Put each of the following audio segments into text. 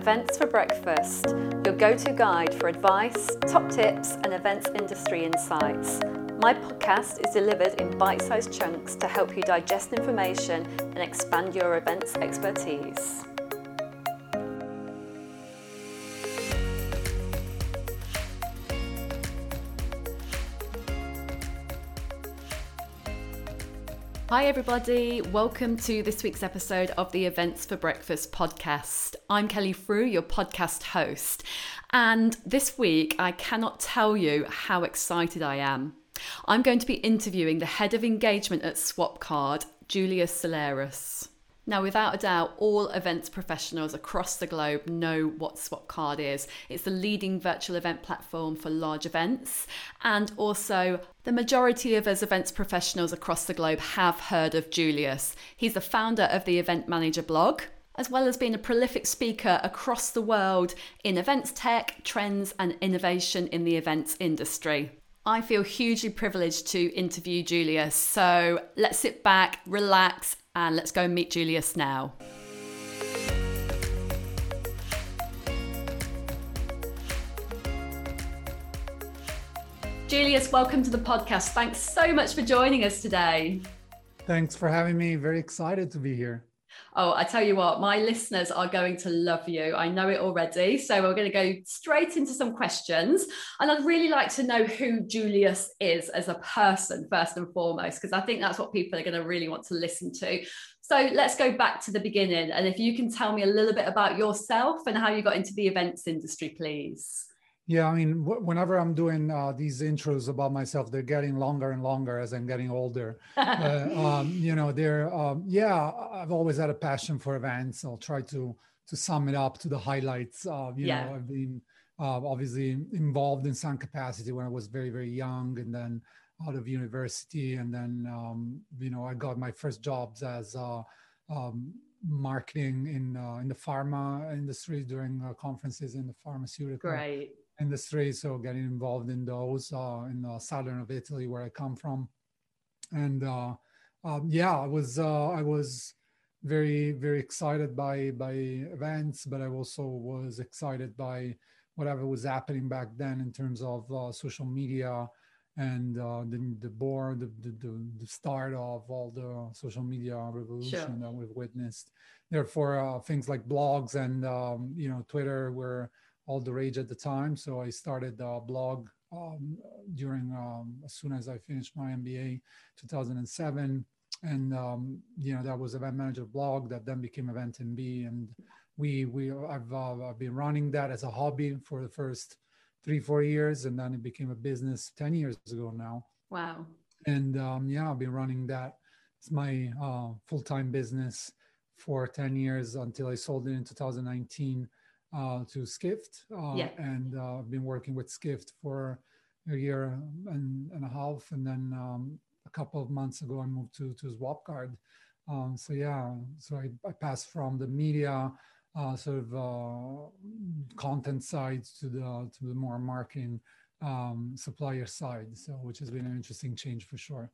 Events for Breakfast, your go to guide for advice, top tips, and events industry insights. My podcast is delivered in bite sized chunks to help you digest information and expand your events expertise. Hi, everybody. Welcome to this week's episode of the Events for Breakfast podcast. I'm Kelly Frew, your podcast host. And this week, I cannot tell you how excited I am. I'm going to be interviewing the head of engagement at Swapcard, Julius Solaris. Now, without a doubt, all events professionals across the globe know what Swapcard is. It's the leading virtual event platform for large events, and also the majority of us events professionals across the globe have heard of Julius. He's the founder of the Event Manager blog, as well as being a prolific speaker across the world in events tech, trends, and innovation in the events industry. I feel hugely privileged to interview Julius. So let's sit back, relax, and let's go and meet Julius now. Julius, welcome to the podcast. Thanks so much for joining us today. Thanks for having me. Very excited to be here. Oh, I tell you what, my listeners are going to love you. I know it already. So we're going to go straight into some questions. And I'd really like to know who Julius is as a person, first and foremost, because I think that's what people are going to really want to listen to. So let's go back to the beginning. And if you can tell me a little bit about yourself and how you got into the events industry, please. Yeah, I mean, whenever I'm doing uh, these intros about myself, they're getting longer and longer as I'm getting older. uh, um, you know, they're um, yeah. I've always had a passion for events. I'll try to to sum it up to the highlights. Uh, you yeah. know, I've been uh, obviously involved in some capacity when I was very very young, and then out of university, and then um, you know I got my first jobs as uh, um, marketing in uh, in the pharma industry during uh, conferences in the pharmaceutical Great industry. So getting involved in those uh, in the southern of Italy, where I come from, and uh, um, yeah, I was uh, I was very very excited by by events, but I also was excited by whatever was happening back then in terms of uh, social media and uh, the, the board, the, the, the, start of all the social media revolution sure. that we've witnessed. Therefore, uh, things like blogs and um, you know Twitter were all the rage at the time. So I started a blog um, during um, as soon as I finished my MBA, 2007, and um, you know that was Event Manager blog that then became Event MB, and we we I've, uh, I've been running that as a hobby for the first three four years, and then it became a business 10 years ago now. Wow. And um, yeah, I've been running that. It's my uh, full time business for 10 years until I sold it in 2019 uh, to Skift. Uh, yeah. And uh, I've been working with Skift for a year and, and a half. And then um, a couple of months ago, I moved to, to Swapcard. Um, so yeah, so I, I passed from the media uh, sort of uh, content side to the to the more marketing um, supplier side. So which has been an interesting change for sure.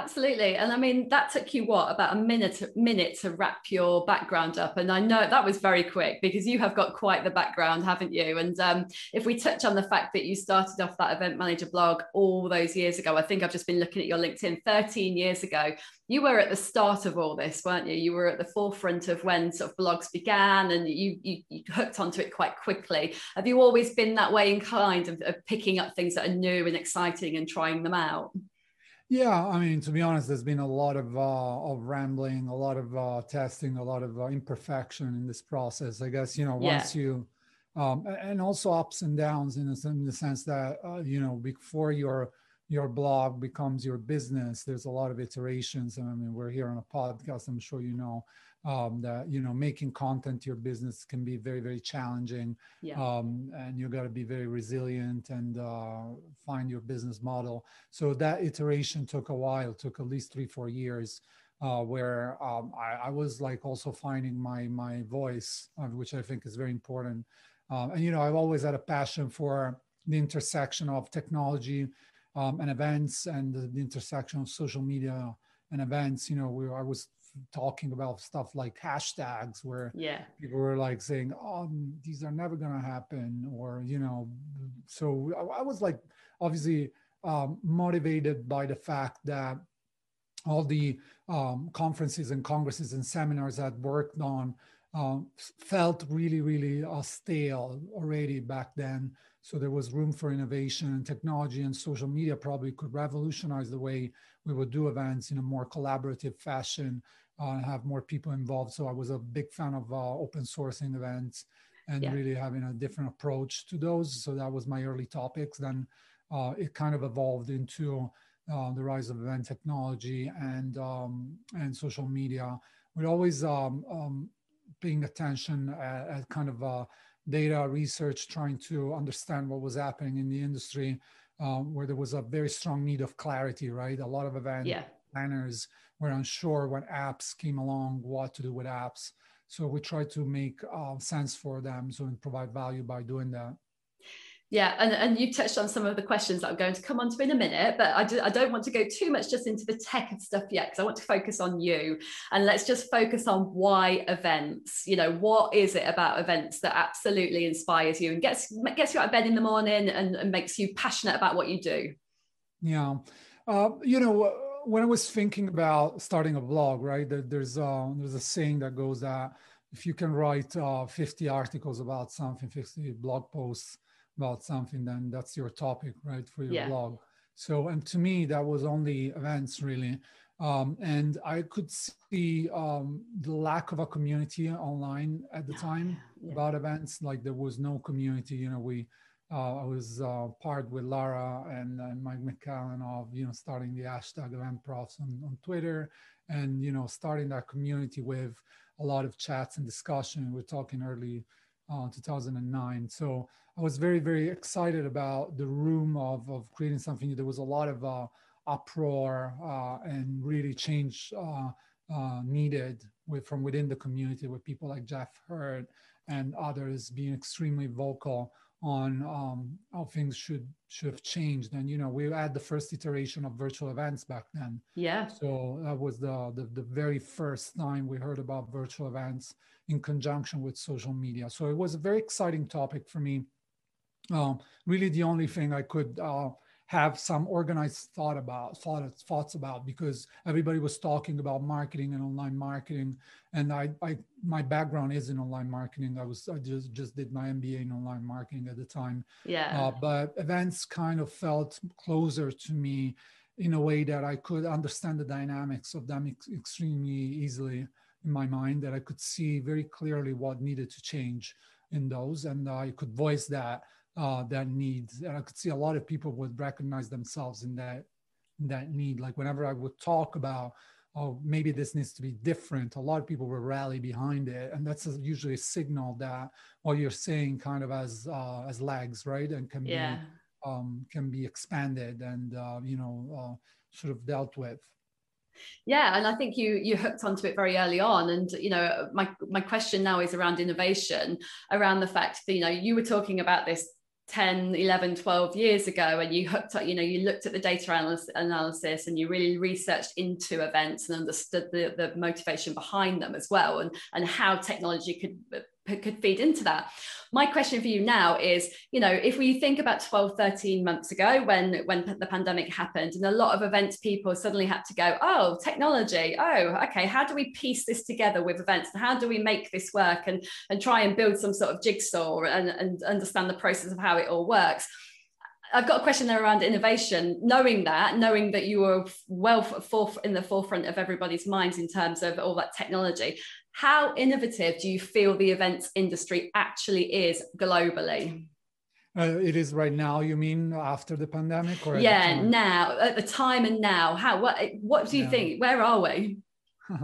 Absolutely. And I mean, that took you what, about a minute, minute to wrap your background up. And I know that was very quick because you have got quite the background, haven't you? And um, if we touch on the fact that you started off that event manager blog all those years ago, I think I've just been looking at your LinkedIn 13 years ago. You were at the start of all this, weren't you? You were at the forefront of when sort of blogs began and you, you, you hooked onto it quite quickly. Have you always been that way inclined of, of picking up things that are new and exciting and trying them out? Yeah, I mean, to be honest, there's been a lot of uh, of rambling, a lot of uh, testing, a lot of uh, imperfection in this process. I guess you know once yeah. you, um, and also ups and downs in the, in the sense that uh, you know before your your blog becomes your business, there's a lot of iterations. And I mean, we're here on a podcast. I'm sure you know um, that you know making content your business can be very very challenging. Yeah. um, and you got to be very resilient and uh, find your business model. So that iteration took a while took at least three four years uh, where um, I, I, was like also finding my my voice uh, which i think is very important. Um, and you know i've always had a passion for the intersection of technology um, and events and the, the intersection of social media and events. You know we, i was talking about stuff like hashtags where yeah people were like saying oh these are never going to happen or you know so i, I was like obviously um, motivated by the fact that all the um, conferences and congresses and seminars that worked on um, felt really, really uh, stale already back then. So there was room for innovation and technology and social media probably could revolutionize the way we would do events in a more collaborative fashion uh, and have more people involved. So I was a big fan of uh, open sourcing events and yeah. really having a different approach to those. So that was my early topics. Then uh, it kind of evolved into uh, the rise of event technology and um, and social media. We're always um, um, paying attention at, at kind of uh, data research, trying to understand what was happening in the industry, um, where there was a very strong need of clarity. Right, a lot of events yeah. Planners were unsure when apps came along, what to do with apps. So we try to make uh, sense for them, so and provide value by doing that. Yeah, and, and you touched on some of the questions that I'm going to come on to in a minute, but I, do, I don't want to go too much just into the tech and stuff yet because I want to focus on you. And let's just focus on why events. You know, what is it about events that absolutely inspires you and gets gets you out of bed in the morning and, and makes you passionate about what you do? Yeah, uh, you know, when I was thinking about starting a blog, right, there's uh, there's a saying that goes that if you can write uh, 50 articles about something, 50 blog posts about something, then that's your topic, right, for your yeah. blog. So, and to me, that was only events really. Um, and I could see um, the lack of a community online at the time yeah. about events. Like there was no community. You know, we I was uh, part with Lara and, Mike McCallan of you know starting the hashtag event profs on, on Twitter, and you know starting that community with a lot of chats and discussion. We're talking early uh, 2009. So I was very, very excited about the room of, of creating something. There was a lot of uh, uproar uh, and really change uh, uh, needed with, from within the community with people like Jeff Hurt and others being extremely vocal on um, how things should should have changed. And you know, we had the first iteration of virtual events back then. Yeah. So that was the the, the very first time we heard about virtual events in conjunction with social media. So it was a very exciting topic for me. Um, really, the only thing I could uh, have some organized thought about thought, thoughts about because everybody was talking about marketing and online marketing. And I, I my background is in online marketing. I was i just just did my mba in online marketing at the time. Yeah. Uh, but events kind of felt closer to me in a way that i could understand the dynamics of them ex- extremely easily in my mind that I could see very clearly what needed to change in those, and I could voice that uh, that need. And I could see a lot of people would recognize themselves in that in that need. Like whenever I would talk about, oh, maybe this needs to be different, a lot of people will rally behind it, and that's usually a signal that what you're saying kind of as uh, as legs, right, and can yeah. be um, can be expanded and uh, you know uh, sort of dealt with yeah and i think you you hooked onto it very early on and you know my my question now is around innovation around the fact that you know you were talking about this 10 11 12 years ago and you hooked up you know you looked at the data analysis, analysis and you really researched into events and understood the, the motivation behind them as well and and how technology could could feed into that. My question for you now is, you know, if we think about 12, 13 months ago when, when the pandemic happened and a lot of events people suddenly had to go, oh, technology, oh, okay, how do we piece this together with events? And how do we make this work and, and try and build some sort of jigsaw and, and understand the process of how it all works? I've got a question there around innovation. Knowing that, knowing that you were well forth in the forefront of everybody's minds in terms of all that technology, how innovative do you feel the events industry actually is globally? Uh, it is right now. You mean after the pandemic, or yeah, now at the time and now? How what what do you yeah. think? Where are we?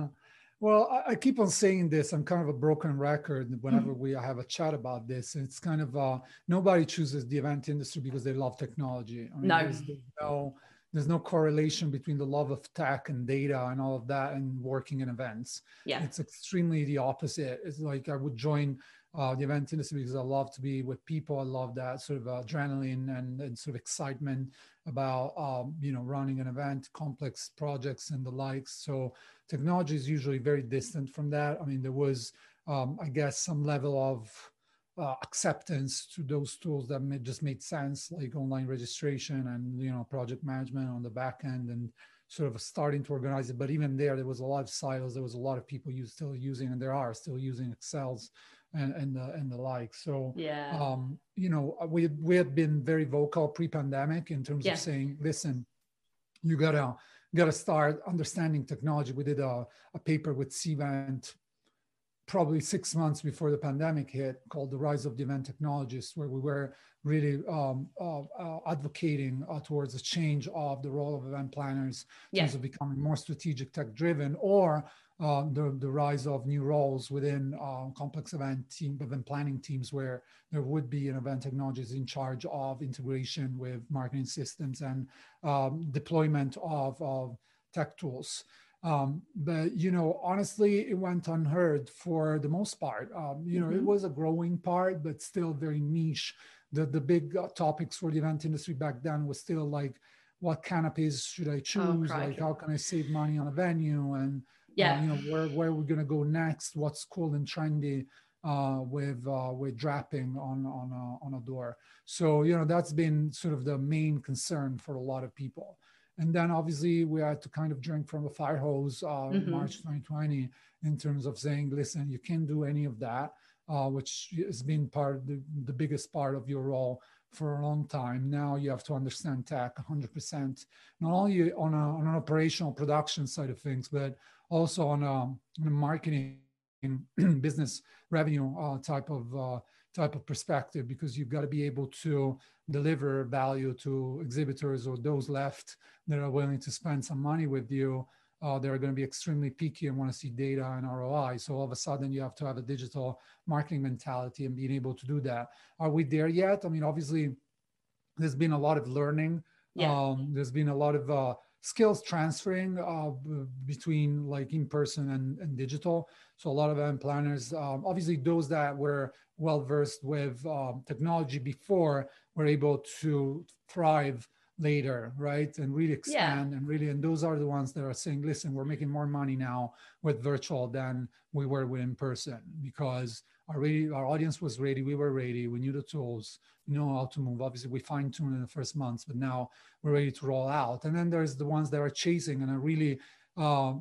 well, I, I, keep on saying this. I'm kind of a broken record whenever mm. we have a chat about this. It's kind of uh, nobody chooses the event industry because they love technology. I mean, no. There's, there's no there's no correlation between the love of tech and data and all of that and working in events. Yeah. It's extremely the opposite. It's like I would join uh, the event industry because I love to be with people. I love that sort of adrenaline and, and sort of excitement about um, you know running an event, complex projects and the likes. So technology is usually very distant from that. I mean, there was um, I guess some level of uh, acceptance to those tools that made, just made sense, like online registration and you know project management on the back end and sort of starting to organize it. But even there, there was a lot of silos. There was a lot of people use, still using, and there are still using Excels and and the and the like. So yeah, um, you know, we we had been very vocal pre-pandemic in terms yeah. of saying, listen, you gotta gotta start understanding technology. We did a, a paper with Cvent probably six months before the pandemic hit called the rise of the event technologists where we were really um, uh, uh, advocating uh, towards a change of the role of event planners in terms of becoming more strategic tech driven or uh, the, the rise of new roles within uh, complex event team event planning teams where there would be an event technologist in charge of integration with marketing systems and um, deployment of, of tech tools um, but you know, honestly, it went unheard for the most part. Um, you know, mm-hmm. it was a growing part, but still very niche. The the big uh, topics for the event industry back then was still like, what canopies should I oh, choose? Oh, like, how can I save money on a venue? And yeah, uh, you know, where where we're gonna go next? What's cool and trendy? Uh, with uh, with draping on on a, on a door. So you know that's been sort of the main concern for a lot of people. And then obviously we had to kind of drink from a fire hose uh, mm-hmm. March 2020 in terms of saying, listen, you can't do any of that, uh, which has been part of the, the biggest part of your role for a long time. Now you have to understand tech 100%, not only on, a, on an operational production side of things, but also on a, on a marketing business revenue uh, type of uh, type of perspective because you've got to be able to deliver value to exhibitors or those left that are willing to spend some money with you uh, they're going to be extremely picky and want to see data and ROI. So all of a sudden, you have to have a digital marketing mentality and being able to do that. Are we there yet? I mean, obviously, there's been a lot of learning. Yeah. Um, there's been a lot of uh, skills transferring uh, between like in person and, and digital. So a lot of event planners, um, obviously those that were well versed with um, technology before were able to thrive later right and really expand yeah. and really and those are the ones that are saying listen we're making more money now with virtual than we were with in person because our ready, our audience was ready we were ready we knew the tools we know how to move. Obviously we fine-tuned in the first months but now we're ready to roll out. And then there's the ones that are chasing and are really uh,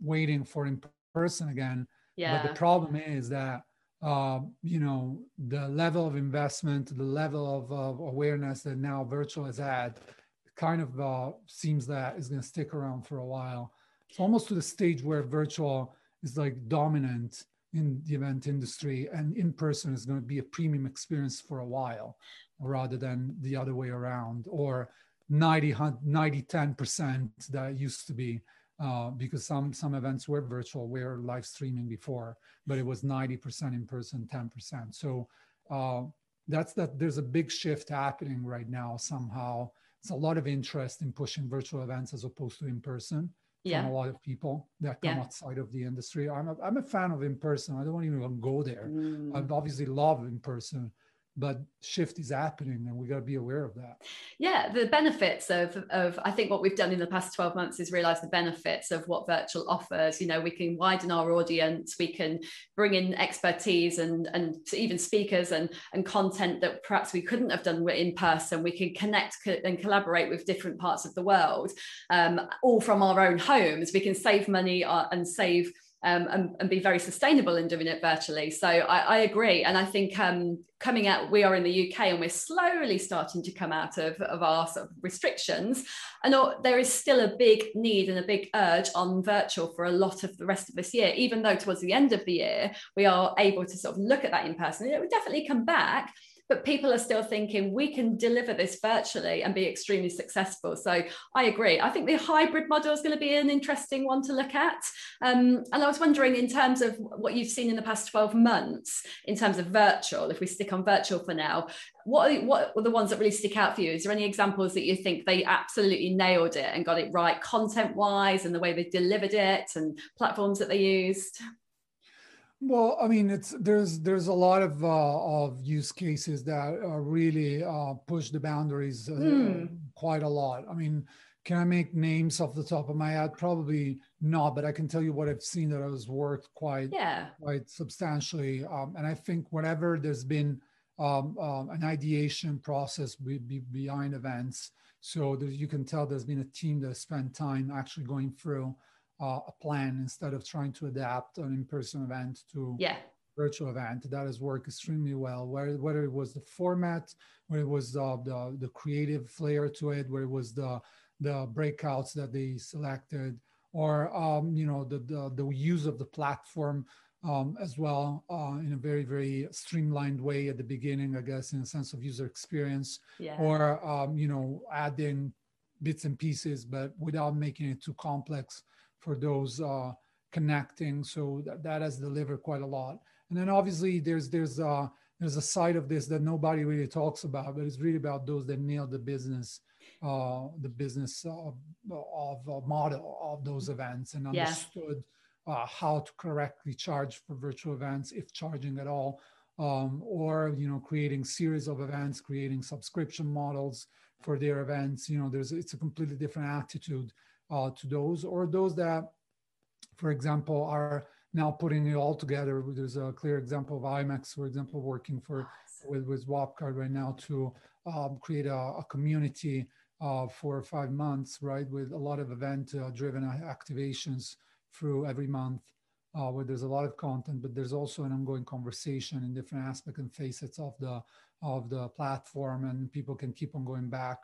waiting for in person again. Yeah. but the problem is that uh, you know the level of investment the level of, of awareness that now virtual has had kind of uh, seems that is going to stick around for a while. It's almost to the stage where virtual is like dominant in the event industry and in person is going to be a premium experience for a while rather than the other way around or 90 90 10% that used to be uh, because some some events were virtual, were live streaming before, but it was 90% in person, 10%. So uh, that's that. There's a big shift happening right now. Somehow, it's a lot of interest in pushing virtual events as opposed to in person. Yeah. From a lot of people that come yeah. outside of the industry. I'm a, I'm a fan of in person. I don't even go there. Mm. I obviously love in person, but shift is happening and we got to be aware of that. Yeah the benefits of of i think what we've done in the past 12 months is realize the benefits of what virtual offers you know we can widen our audience we can bring in expertise and and even speakers and and content that perhaps we couldn't have done in person. We can connect and collaborate with different parts of the world um, all from our own homes. We can save money uh, and save um, and, and, be very sustainable in doing it virtually. So I, I agree. And I think um, coming out, we are in the UK and we're slowly starting to come out of, of our sort of restrictions. And there is still a big need and a big urge on virtual for a lot of the rest of this year, even though towards the end of the year, we are able to sort of look at that in person. It will definitely come back but people are still thinking we can deliver this virtually and be extremely successful. So I agree. I think the hybrid model is going to be an interesting one to look at. Um, and I was wondering, in terms of what you've seen in the past 12 months, in terms of virtual, if we stick on virtual for now, what are, what are the ones that really stick out for you? Is there any examples that you think they absolutely nailed it and got it right content wise and the way they delivered it and platforms that they used? Well, I mean, it's there's there's a lot of uh, of use cases that uh, really uh, push the boundaries mm. quite a lot. I mean, can I make names off the top of my head? Probably not, but I can tell you what I've seen that has worked quite yeah. quite substantially. Um, and I think whenever there's been um, um, an ideation process be, be behind events, so you can tell there's been a team that spent time actually going through uh, a plan instead of trying to adapt an in-person event to yeah. virtual event. That has worked extremely well. Where, whether it was the format where it was uh, the the creative flair to it where it was the the breakouts that they selected or um, you know the, the, the use of the platform um, as well uh, in a very very streamlined way at the beginning i guess in a sense of user experience. Yeah. or um, you know adding bits and pieces but without making it too complex for those uh, connecting. So that, that has delivered quite a lot. And then obviously there's there's uh, there's a side of this that nobody really talks about, but it's really about those that nail the business, uh, the business uh, of uh, model of those events and understood yeah. uh, how to correctly charge for virtual events, if charging at all, um, or you know creating series of events, creating subscription models for their events. You know, there's it's a completely different attitude uh, to those, or those that, for example, are now putting it all together. There's a clear example of IMEX, for example, working for with, with Swapcard right now to um, create a, a community uh, for five months, right, with a lot of event-driven uh, activations through every month. Uh, where there's a lot of content, but there's also an ongoing conversation in different aspects and facets of the of the platform, and people can keep on going back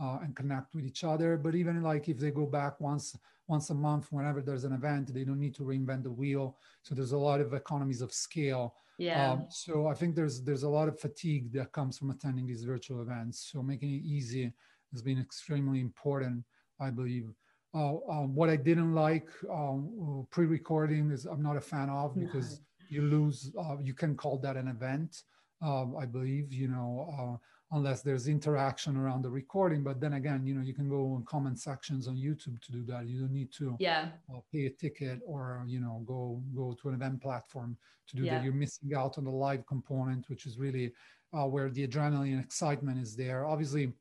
uh, and connect with each other. But even like if they go back once once a month, whenever there's an event, they don't need to reinvent the wheel. So there's a lot of economies of scale. Yeah. Um, so I think there's there's a lot of fatigue that comes from attending these virtual events. So making it easy has been extremely important, I believe. Uh, um, what I didn't like um, pre-recording is I'm not a fan of because no. you lose. Uh, you can call that an event. Um, I believe you know uh, unless there's interaction around the recording. But then again, you know, you can go in comment sections on YouTube to do that. You don't need to yeah. Uh, pay a ticket or you know go go to an event platform to do yeah. that. You're missing out on the live component, which is really uh, where the adrenaline and excitement is there. Obviously,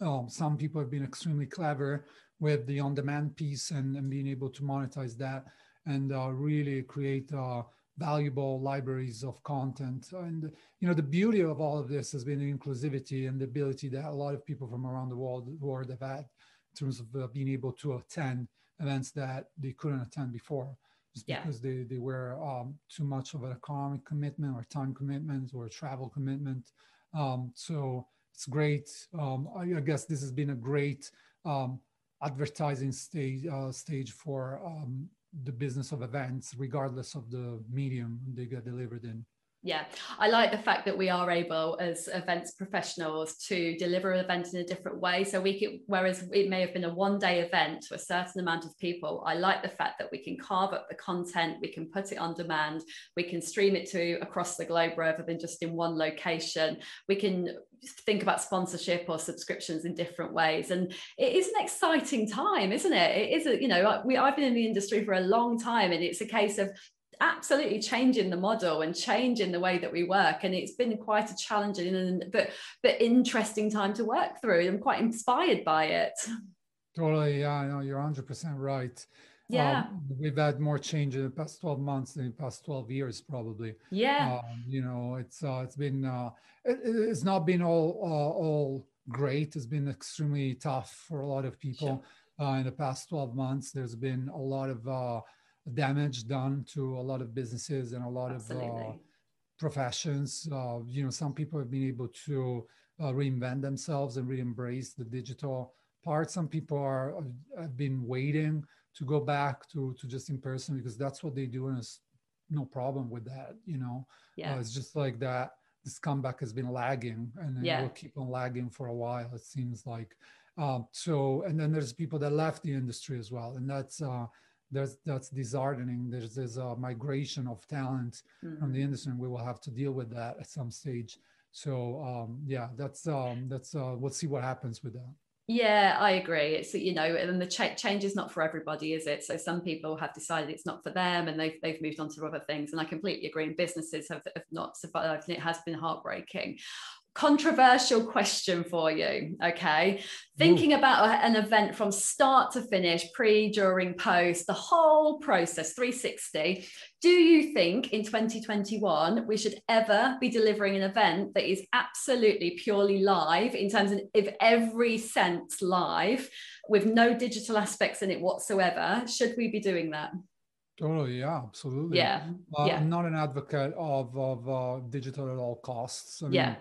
um, some people have been extremely clever with the on-demand piece and, and being able to monetize that and uh, really create uh, valuable libraries of content. And you know, the beauty of all of this has been the inclusivity and the ability that a lot of people from around the world, world have had in terms of uh, being able to attend events that they couldn't attend before just yeah. because they, they were um, too much of an economic commitment or time commitment or travel commitment. Um, so it's great. Um, I, I, guess this has been a great um, advertising stage uh, stage for um, the business of events, regardless of the medium they get delivered in. Yeah, I like the fact that we are able as events professionals to deliver an event in a different way. So we whereas it may have been a one day event to a certain amount of people, I like the fact that we can carve up the content, we can put it on demand, we can stream it to across the globe rather than just in one location. We can think about sponsorship or subscriptions in different ways. And it is an exciting time, isn't it? It is, a, you know, we, I've been in the industry for a long time and it's a case of absolutely changing the model and changing the way that we work. And it's been quite a challenging and but but interesting time to work through. I'm quite inspired by it. Totally. Yeah no you're 100% right. Yeah. um, we've had more change in the past 12 months than the past 12 years probably. Yeah. Um, you know it's uh it's been uh it, it's not been all uh, all great. It's been extremely tough for a lot of people sure. uh, in the past 12 months. There's been a lot of uh damage done to a lot of businesses and a lot Absolutely. of uh, professions. Uh, you know, some people have been able to uh, reinvent themselves and re-embrace the digital part. Some people are have been waiting to go back to to just in person because that's what they do, and it's no problem with that. You know, yeah. Uh, it's just like that this comeback has been lagging and Yeah. it will keep on lagging for a while. It seems like. Um, so and then there's people that left the industry as well, and that's uh, that's that's disheartening. There's there's a migration of talent from Mm. the industry, and we will have to deal with that at some stage. So um, yeah, that's um, that's uh, we'll see what happens with that. Yeah, I agree. It's you know, and the cha- change is not for everybody, is it? So some people have decided it's not for them, and they've they've moved on to other things. And I completely agree. And businesses have, have not survived, and it has been heartbreaking. Controversial question for you. Okay, thinking about an event from start to finish, pre, during, post, the whole process, 360. Do you think in 2021 we should ever be delivering an event that is absolutely purely live in terms of if every sense live with no digital aspects in it whatsoever? Should we be doing that? Totally, yeah, absolutely. Yeah. Uh, yeah. I'm not an advocate of of uh, digital at all costs. I mean, Yeah.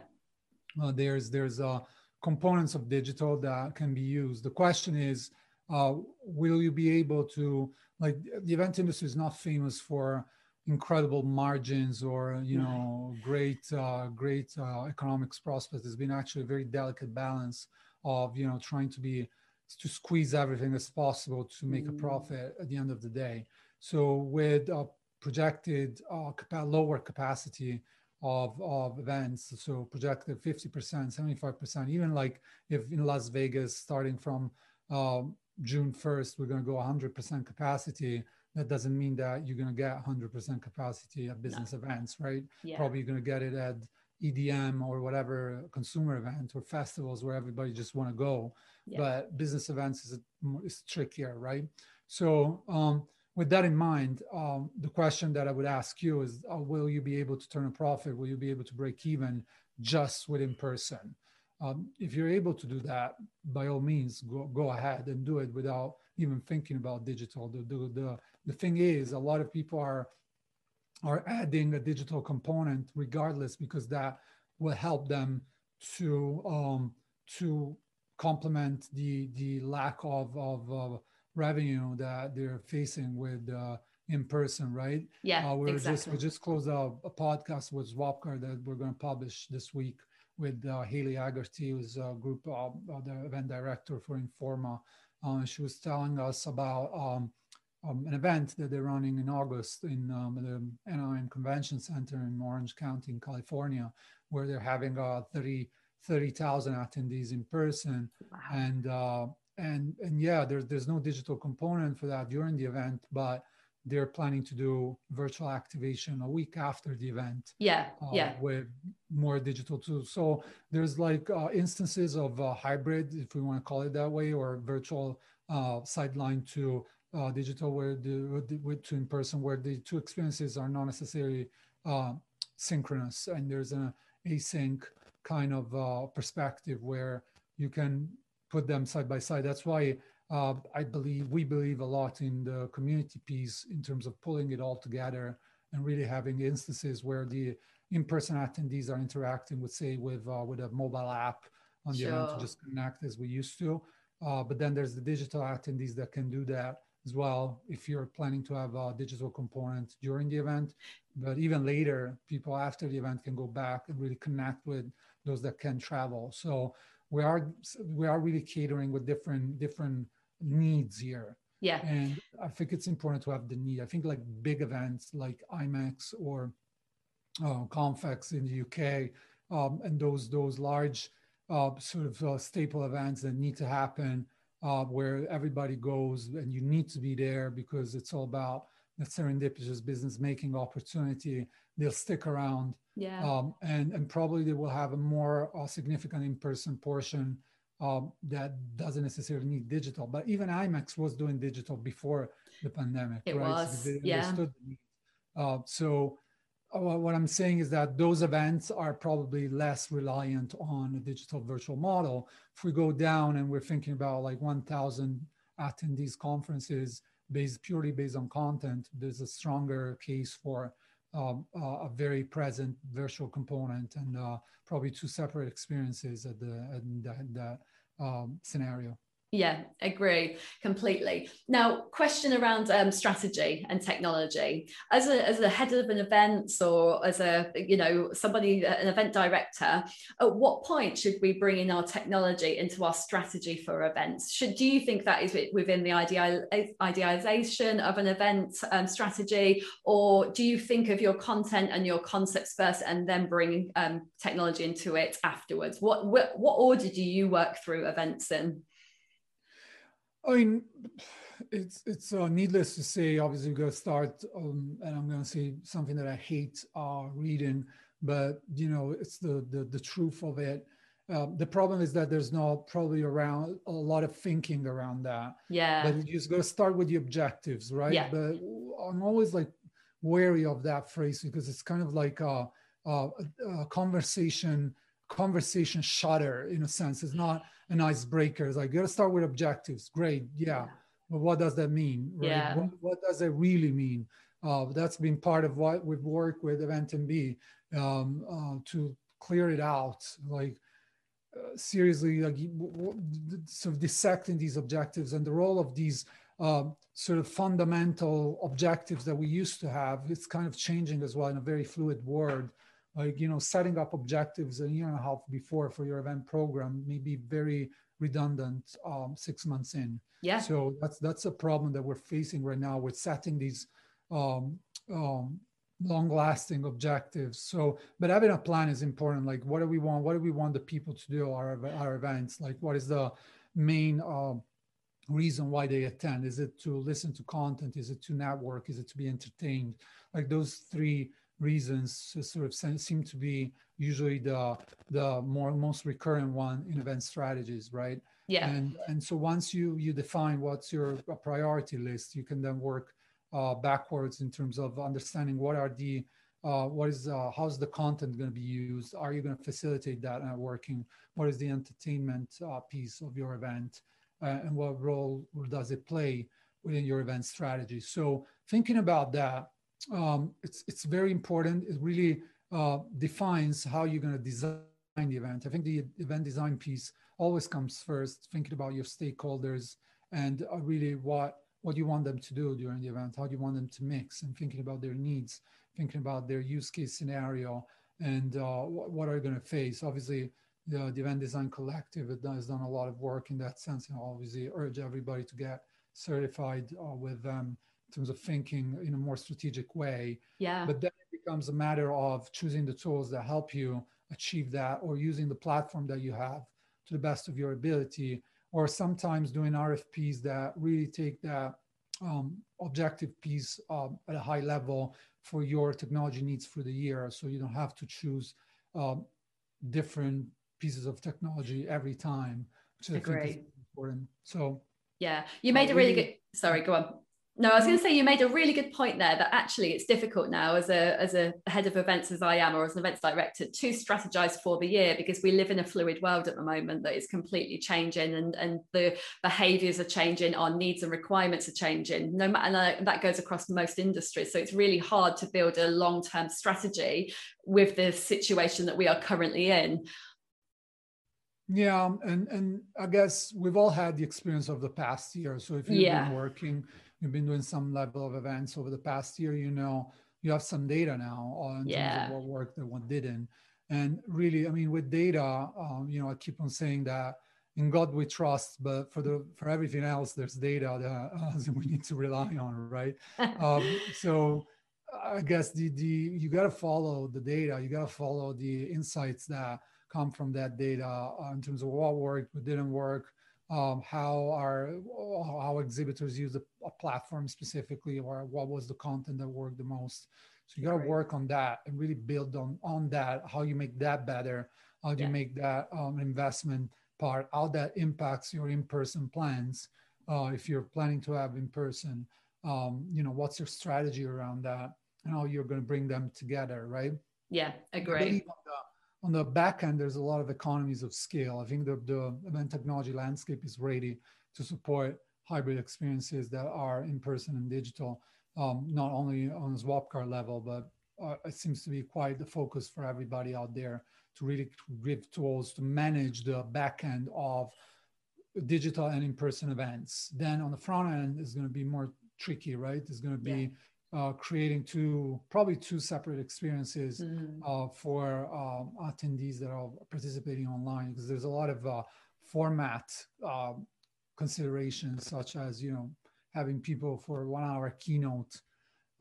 Uh, there's there's uh, components of digital that can be used. The question is, uh, will you be able to like the event industry is not famous for incredible margins or you know great uh, great uh, economics prospects. There's been actually a very delicate balance of you know trying to be to squeeze everything as possible to make a Mm. profit at the end of the day. So with a projected uh, capa- lower capacity of, of events, so projected 50%, 75%, even like if in Las Vegas, starting from um, June 1st, we're going to go 100% capacity, that doesn't mean that you're going to get 100% capacity at business events, right? Yeah. Probably you're going to get it at EDM or whatever consumer event or festivals where everybody just want to go. Yeah. But business events is, a, is trickier, right? So um, with that in mind, um, the question that I would ask you is, uh, will you be able to turn a profit? Will you be able to break even just with in person? Um, if you're able to do that, by all means, go, go ahead and do it without even thinking about digital. The, the, the, the thing is, a lot of people are are adding a digital component regardless because that will help them to um, to complement the the lack of of uh, revenue that they're facing with uh, in person, right? Yeah. Uh, we were exactly. just we just closed a, a podcast with Swapcard that we're going to publish this week with uh, Haley Agarty, who's a group uh, uh, the event director for Informa. Uh, she was telling us about um, um, an event that they're running in August in um, the Anaheim Convention Center in Orange County in California, where they're having uh, 30 30,000 attendees in person Wow. and uh, and and yeah, there's there's no digital component for that during the event, but they're planning to do virtual activation a week after the event Yeah. uh, Yeah. with more digital tools. So there's like uh, instances of uh, hybrid, if we want to call it that way, or virtual uh, sideline to uh, digital, where the with, to in person, where the two experiences are not necessarily uh, synchronous, and there's an async kind of uh, perspective where you can put them side by side. That's why uh, I believe we believe a lot in the community piece in terms of pulling it all together and really having instances where the in-person attendees are interacting with, say, with uh, with a mobile app on the event to just connect as we used to. Uh, but then there's the digital attendees that can do that as well if you're planning to have a digital component during the event. But even later, people after the event can go back and really connect with those that can travel. So we are we are really catering with different different needs here Yeah. and i think it's important to have the need i think like big events like IMEX or uh, confex in the uk um, and those those large uh, sort of uh, staple events that need to happen uh, where everybody goes and you need to be there because it's all about the serendipitous business making opportunity they'll stick around Yeah. um, and and probably they will have a more uh, significant in-person portion um, that doesn't necessarily need digital. But even IMEX was doing digital before the pandemic, It right? was, they yeah. understood the need. Uh, so uh, what what I'm saying is that those events are probably less reliant on a digital virtual model. If we go down and we're thinking about like 1,000 attendees conferences based purely based on content, there's a stronger case for um, uh, a very present virtual component and uh, probably two separate experiences at the that, that um, scenario. Yeah, agree completely. Now, question around um, strategy and technology. As a, as a head of an event or as a, you know, somebody, an event director, at what point should we bring in our technology into our strategy for events? Should, do you think that is within the ideal, idealization of an event um, strategy? Or do you think of your content and your concepts first and then bring um, technology into it afterwards? What, what, what order do you work through events in? I mean, it's it's uh, needless to say. Obviously, we're gonna start, um, and I'm gonna say something that I hate uh, reading, but you know, it's the the, the truth of it. Um, the problem is that there's not probably around a lot of thinking around that. Yeah. But you just got to start with the objectives, right? Yeah. But I'm always like wary of that phrase because it's kind of like a, a, a conversation conversation shutter in a sense. It's not an icebreaker. It's like you got to start with objectives. Great, yeah. yeah. But what does that mean? Right? Yeah. What, what, does it really mean? Uh, that's been part of what we've worked with Event MB um, uh, to clear it out. Like uh, seriously, like sort of dissecting these objectives and the role of these uh, sort of fundamental objectives that we used to have. It's kind of changing as well in a very fluid world like you know setting up objectives a year and a half before for your event program may be very redundant um, six months in. Yeah. So that's that's a problem that we're facing right now with setting these um, um, long lasting objectives. So but having a plan is important. Like what do we want what do we want the people to do our, our events? Like what is the main uh, reason why they attend? Is it to listen to content? Is it to network? Is it to be entertained? Like those three reasons sort of seem to be usually the the more most recurrent one in event strategies right? Yeah. And and so once you you define what's your priority list you can then work uh, backwards in terms of understanding what are the uh, what is uh, how's the content going to be used? Are you going to facilitate that networking what is the entertainment uh, piece of your event? Uh, and what role does it play within your event strategy? So thinking about that um, it's it's very important. It really uh, defines how you're going to design the event. I think the event design piece always comes first, thinking about your stakeholders and uh, really what what you want them to do during the event, how do you want them to mix, and thinking about their needs, thinking about their use case scenario, and uh, what, are you going to face. Obviously, the, the event design collective has done a lot of work in that sense, and obviously urge everybody to get certified uh, with them terms of thinking in a more strategic way. Yeah. But then it becomes a matter of choosing the tools that help you achieve that or using the platform that you have to the best of your ability or sometimes doing RFPs that really take that um, objective piece um, at a high level for your technology needs for the year. So you don't have to choose um, different pieces of technology every time, which I think is important. So yeah, you made a really good. Sorry, go on. No, I was going to say you made a really good point there that actually it's difficult now as a as a head of events as I am or as an events director to strategize for the year because we live in a fluid world at the moment that is completely changing and and the behaviors are changing, our needs and requirements are changing. No matter and uh, that goes across most industries. So it's really hard to build a long-term strategy with the situation that we are currently in. Yeah, and and I guess we've all had the experience of the past year. So if you've yeah. been working you've been doing some level of events over the past year, you know, you have some data now on yeah. terms of what worked and what didn't. And really, I mean, with data, um, you know, I keep on saying that in God we trust, but for the for everything else, there's data that uh, we need to rely on, right? um, so I guess the the you got to follow the data, you got to follow the insights that come from that data uh, in terms of what worked, what didn't work, um, how our how exhibitors use a, a, platform specifically, or what was the content that worked the most. So you got to right. work on that and really build on on that. How you make that better? How do yeah. you make that um, investment part? How that impacts your in-person plans? Uh, if you're planning to have in-person, um, you know, what's your strategy around that, and how you're going to bring them together, right? Yeah, agree on the back end, there's a lot of economies of scale. I think the, the event technology landscape is ready to support hybrid experiences that are in person and digital, um, not only on a Swapcard level, but uh, it seems to be quite the focus for everybody out there to really give tools to manage the back end of digital and in-person events. Then on the front end is going to be more tricky, right? It's going to be yeah. Uh, creating two, probably two separate experiences mm. uh, for um, attendees that are participating online because there's a lot of uh, format um, considerations, such as you know having people for one hour keynote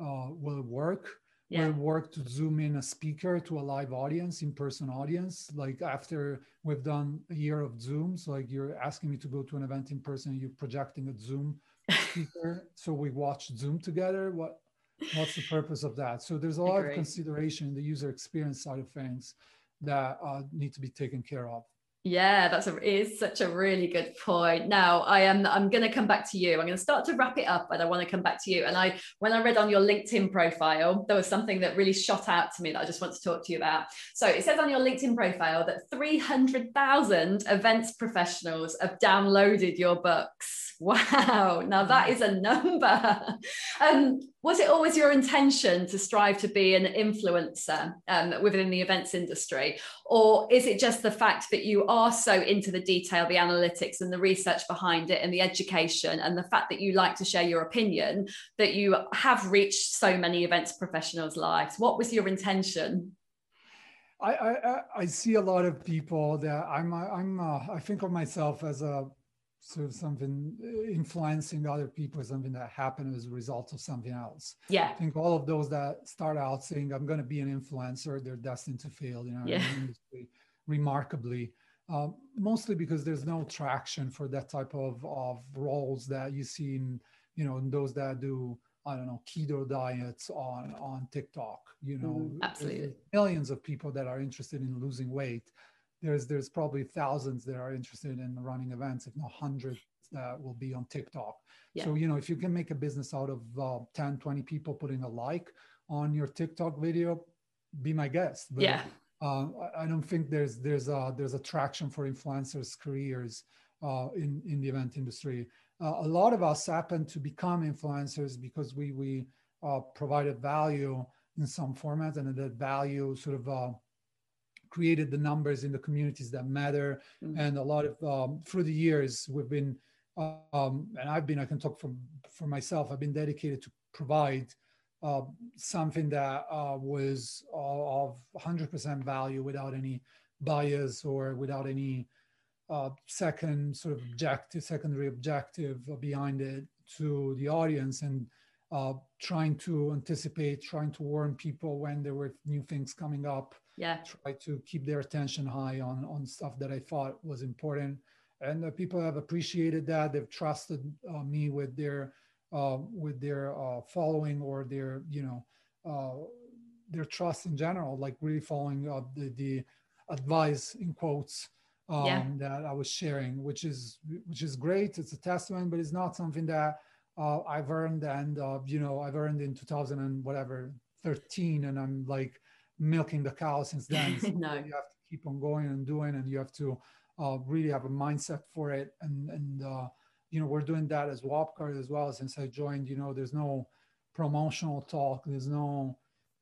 uh, will work yeah. will work to zoom in a speaker to a live audience, in-person audience. Like after we've done a year of Zooms, like you're asking me to go to an event in person, you're projecting a Zoom speaker. so we watch Zoom together. What what's the purpose of that? So there's a lot of consideration in the user experience side of things that uh, need to be taken care of. Yeah, that's a is such a really good point. Now I am I'm going to come back to you. I'm going to start to wrap it up, but I want to come back to you. And I when I read on your LinkedIn profile, there was something that really shot out to me that I just want to talk to you about. So it says on your LinkedIn profile that 300,000 events professionals have downloaded your books. Wow, now that is a number. um, was it always your intention to strive to be an influencer um, within the events industry? Or is it just the fact that you are so into the detail, the analytics and the research behind it and the education and the fact that you like to share your opinion that you have reached so many events professionals' lives? What was your intention? I, I, I see a lot of people that I'm I'm uh, I think of myself as a sort of something uh, influencing other people something that happened as a result of something else yeah i think all of those that start out saying i'm going to be an influencer they're destined to fail you know yeah. remarkably um, mostly because there's no traction for that type of, of roles that you see in you know in those that do I don't know keto diets on on TikTok. You know, mm, absolutely millions of people that are interested in losing weight there's there's probably thousands that are interested in running events, if not hundreds that will be on TikTok. Yeah. So you know, if you can make a business out of uh, 10, 20 people putting a like on your TikTok video, be my guest. But, yeah. Uh, I don't think there's there's a there's a traction for influencers' careers uh, in in the event industry. Uh, a lot of us happen to become influencers because we we uh, provided value in some format, and that value sort of uh, created the numbers in the communities that matter. Mm-hmm. And a lot of um, through the years, we've been, um, and I've been, I can talk for for myself. I've been dedicated to provide uh, something that uh, was of 100% value without any bias or without any uh, second sort of objective, secondary objective behind it to the audience and uh, trying to anticipate, trying to warn people when there were new things coming up, yeah. Try to keep their attention high on on stuff that i thought was important. And uh, people have appreciated that. They've trusted uh, me with their uh, with their uh, following or their you know uh, their trust in general like really following up the, the advice in quotes um, yeah. that i was sharing which is which is great. It's a testament but it's not something that uh, i've earned and you know i've earned in 2000 and whatever 13 and i'm like milking the cow since then. So no. You have to keep on going and doing, and you have to uh, really have a mindset for it. And and uh, you know we're doing that as Swapcard as well. Since I joined, you know, there's no promotional talk. There's no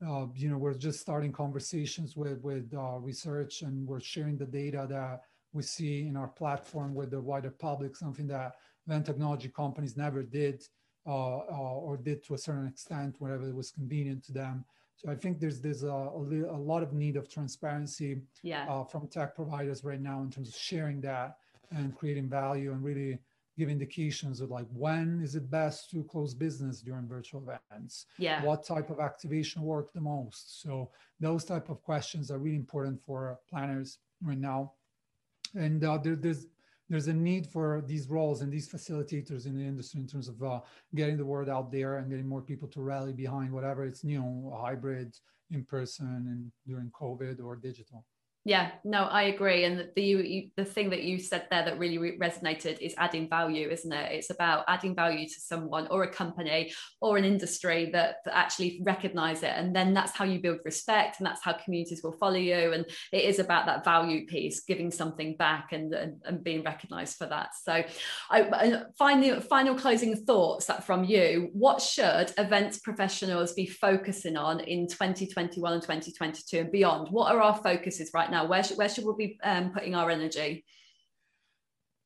uh, you know we're just starting conversations with with uh, research, and we're sharing the data that we see in our platform with the wider public. Something that event technology companies never did. Uh, uh, or did to a certain extent wherever it was convenient to them. So I think there's there's a, a, a lot of need of transparency yeah. uh, from tech providers right now in terms of sharing that and creating value and really give indications of like when is it best to close business during virtual events yeah what type of activation work the most so those type of questions are really important for planners right now and uh, there, there's there's a need for these roles and these facilitators in the industry in terms of uh, getting the word out there and getting more people to rally behind whatever it's new, hybrid, in person, and during COVID or digital. Yeah, no, I agree. And the you, the thing that you said there that really resonated is adding value, isn't it? It's about adding value to someone or a company or an industry that, that actually recognize it, and then that's how you build respect, and that's how communities will follow you. And it is about that value piece, giving something back, and and, and being recognized for that. So, I final final closing thoughts from you. What should events professionals be focusing on in 2021 and 2022 and beyond? What are our focuses right now? Where should, where should we be um, putting our energy?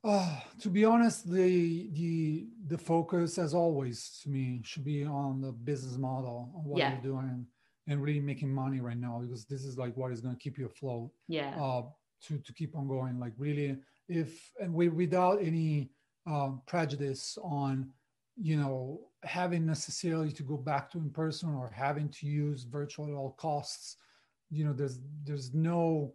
Uh, to be honest, the the the focus, as always, to me, should be on the business model, on what Yeah. you're doing, and really making money right now, because this is like what is going to keep you afloat. Yeah. uh, to to keep on going. Like really, if and we without any um, prejudice on you know having necessarily to go back to in person or having to use virtual at all costs. You know, there's there's no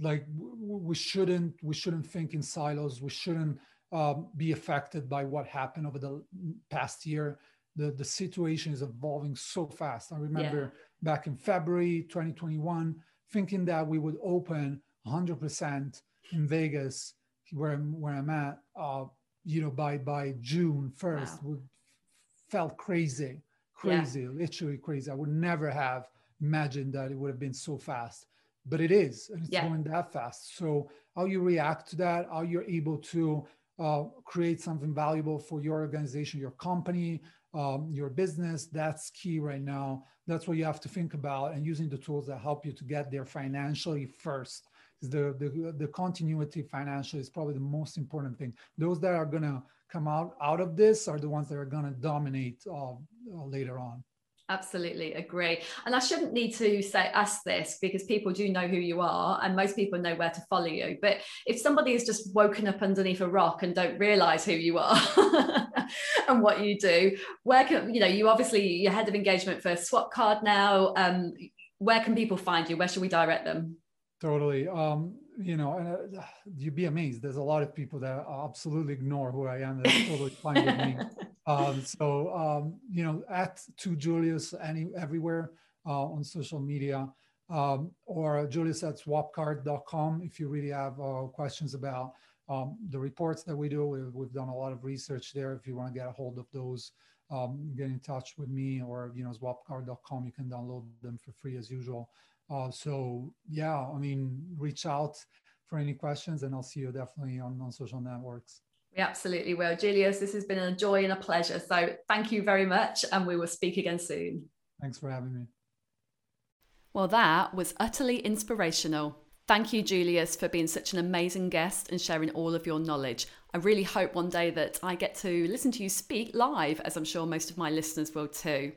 like we shouldn't we shouldn't think in silos. We shouldn't um, be affected by what happened over the past year. The the situation is evolving so fast. I remember back in February 2021 thinking that we would open 100% in Vegas, where I'm, where I'm at, uh, you know, by by June 1st, Wow. would felt crazy, Yeah. crazy, literally crazy. I would never have imagined that it would have been so fast, but it is, and it's Yeah. going that fast. So how you react to that, how you're able to uh, create something valuable for your organization, your company, um, your business, that's key right now. That's what you have to think about, and using the tools that help you to get there financially first. Is the, the the continuity financially is probably the most important thing. Those that are gonna come out out of this are the ones that are gonna dominate uh, uh, later on. Absolutely agree. And I shouldn't need to say ask this because people do know who you are and most people know where to follow you. But if somebody has just woken up underneath a rock and don't realize who you are and what you do, where can you know you obviously you're head of engagement for Swapcard now. Um, where can people find you? Where should we direct them? Totally. Um, you know, and uh, you'd be amazed. There's a lot of people that absolutely ignore who I am. That's totally fine with me. Um, so, um, you know, at to Julius any everywhere uh, on social media um, or Julius at swapcard.com if you really have uh, questions about um, the reports that we do. We've, we've done a lot of research there. If you want to get a hold of those, um, get in touch with me or, you know, swapcard.com. You can download them for free as usual. Uh, so yeah, I mean, reach out for any questions and I'll see you definitely on, on social networks. We absolutely will. Julius, this has been a joy and a pleasure. So thank you very much and we will speak again soon. Thanks for having me. Well, that was utterly inspirational. Thank you, Julius, for being such an amazing guest and sharing all of your knowledge. I really hope one day that I get to listen to you speak live, as I'm sure most of my listeners will too.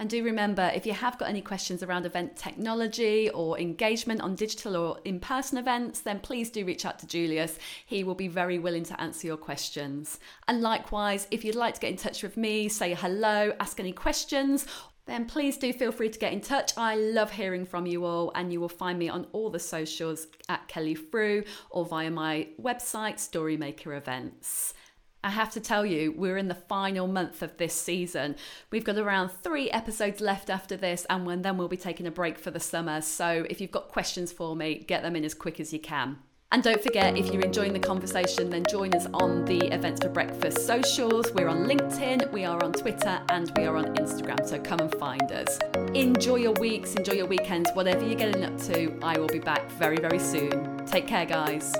And do remember, if you have got any questions around event technology or engagement on digital or in person events, then please do reach out to Julius. He will be very willing to answer your questions. And likewise, if you'd like to get in touch with me, say hello, ask any questions, then please do feel free to get in touch. I love hearing from you all, and you will find me on all the socials at Kelly Frew or via my website, Storymaker Events. I have to tell you, we're in the final month of this season. We've got around three episodes left after this, and then we'll be taking a break for the summer. So if you've got questions for me, get them in as quick as you can. And don't forget, if you're enjoying the conversation, then join us on the Events for Breakfast socials. We're on LinkedIn, we are on Twitter, and we are on Instagram. So come and find us. Enjoy your weeks, enjoy your weekends, whatever you're getting up to. I will be back very, very soon. Take care, guys.